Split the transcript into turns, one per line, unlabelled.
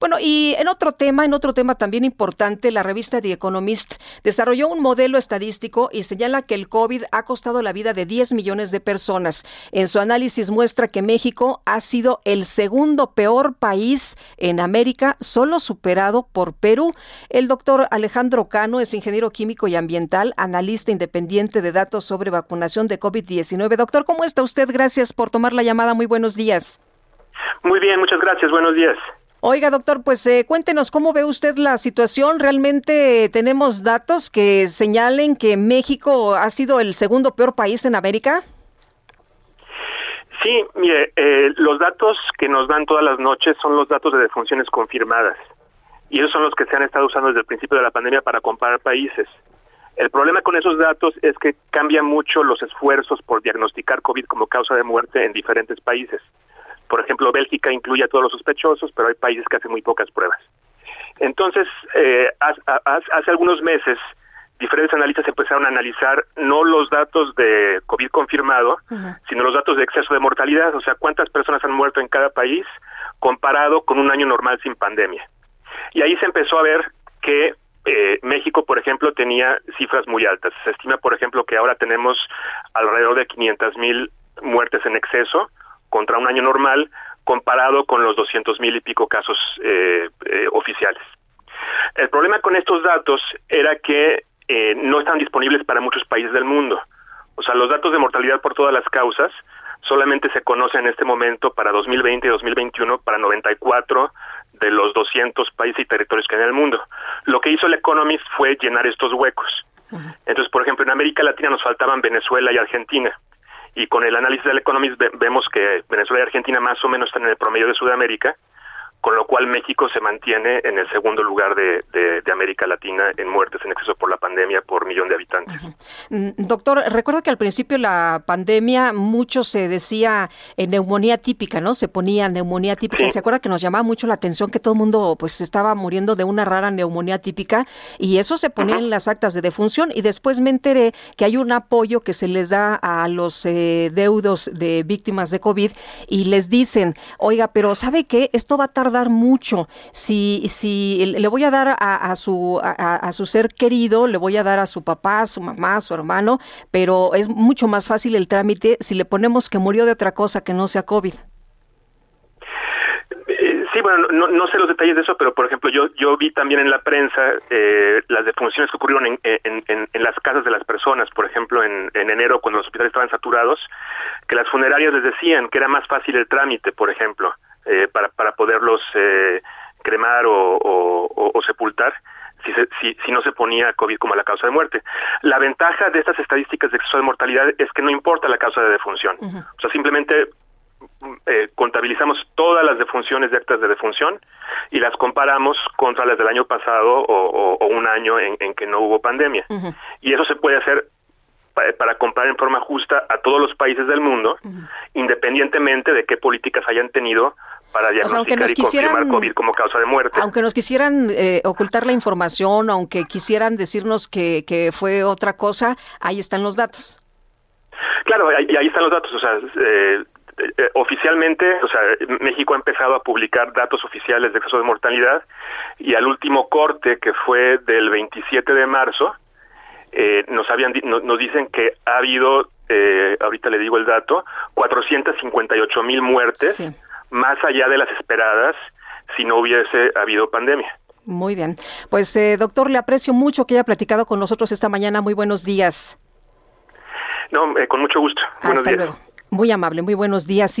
Bueno, y en otro tema, en otro tema también importante, la revista The Economist desarrolló un modelo estadístico y señala que el COVID ha costado la vida de 10 millones de personas. En su análisis muestra que México ha sido el segundo peor país en América, solo superado por Perú. El doctor Alejandro Cano es ingeniero químico y ambiental, analista independiente de datos sobre vacunación de COVID-19. Doctor, ¿cómo está usted? Gracias por tomar la llamada. Muy buenos días.
Muy bien, muchas gracias. Buenos días.
Oiga, doctor, pues eh, cuéntenos cómo ve usted la situación. ¿Realmente tenemos datos que señalen que México ha sido el segundo peor país en América?
Sí, mire, eh, los datos que nos dan todas las noches son los datos de defunciones confirmadas. Y esos son los que se han estado usando desde el principio de la pandemia para comparar países. El problema con esos datos es que cambian mucho los esfuerzos por diagnosticar COVID como causa de muerte en diferentes países. Por ejemplo, Bélgica incluye a todos los sospechosos, pero hay países que hacen muy pocas pruebas. Entonces, eh, hace algunos meses, diferentes analistas empezaron a analizar no los datos de COVID confirmado, sino los datos de exceso de mortalidad, o sea, cuántas personas han muerto en cada país comparado con un año normal sin pandemia. Y ahí se empezó a ver que eh, México, por ejemplo, tenía cifras muy altas. Se estima, por ejemplo, que ahora tenemos alrededor de 500 mil muertes en exceso, contra un año normal comparado con los 200 mil y pico casos eh, eh, oficiales. El problema con estos datos era que eh, no están disponibles para muchos países del mundo. O sea, los datos de mortalidad por todas las causas solamente se conocen en este momento para 2020 y 2021 para 94 de los 200 países y territorios que hay en el mundo. Lo que hizo el Economist fue llenar estos huecos. Entonces, por ejemplo, en América Latina nos faltaban Venezuela y Argentina y con el análisis del Economist vemos que Venezuela y Argentina más o menos están en el promedio de Sudamérica con lo cual México se mantiene en el segundo lugar de, América Latina en muertes en exceso por la pandemia por millón de habitantes.
Mm, doctor, recuerdo que al principio de la pandemia mucho se decía en neumonía típica, ¿no? Se ponía neumonía típica. ¿Se acuerda que nos llamaba mucho la atención que todo el mundo pues estaba muriendo de una rara neumonía típica? Y eso se ponía en las actas de defunción y después me enteré que hay un apoyo que se les da a los eh, deudos de víctimas de COVID y les dicen, oiga, pero ¿sabe qué? Esto va a tardar dar mucho. Si, si le voy a dar a, su, a, su ser querido, le voy a dar a su papá, a su mamá, a su hermano, pero es mucho más fácil el trámite si le ponemos que murió de otra cosa que no sea COVID.
Sí, bueno, no, no, sé los detalles de eso, pero por ejemplo, yo yo vi también en la prensa eh, las defunciones que ocurrieron en, en, las casas de las personas, por ejemplo, en enero, cuando los hospitales estaban saturados, que las funerarias les decían que era más fácil el trámite, por ejemplo, eh, para, para poderlos eh, cremar o, o, sepultar si, si, si, no se ponía COVID como la causa de muerte. La ventaja de estas estadísticas de exceso de mortalidad es que no importa la causa de defunción. O sea, simplemente eh, contabilizamos todas las defunciones de actas de defunción y las comparamos contra las del año pasado o, o, un año en, en, que no hubo pandemia. Y eso se puede hacer para comparar en forma justa a todos los países del mundo, independientemente de qué políticas hayan tenido para diagnosticar y confirmar COVID como causa de muerte.
Aunque nos quisieran eh, ocultar la información, aunque quisieran decirnos que, que fue otra cosa, ahí están los datos.
Claro, ahí, ahí están los datos. O sea, eh, eh, oficialmente, o sea, México ha empezado a publicar datos oficiales de exceso de mortalidad y al último corte que fue del 27 de marzo, eh, nos habían nos dicen que ha habido eh, ahorita le digo el dato 458 mil muertes más allá de las esperadas si no hubiese habido pandemia.
Muy bien. Pues eh, doctor le aprecio mucho que haya platicado con nosotros esta mañana. Muy buenos días.
No con mucho gusto.
Buenos días. luego. Muy amable. Muy buenos días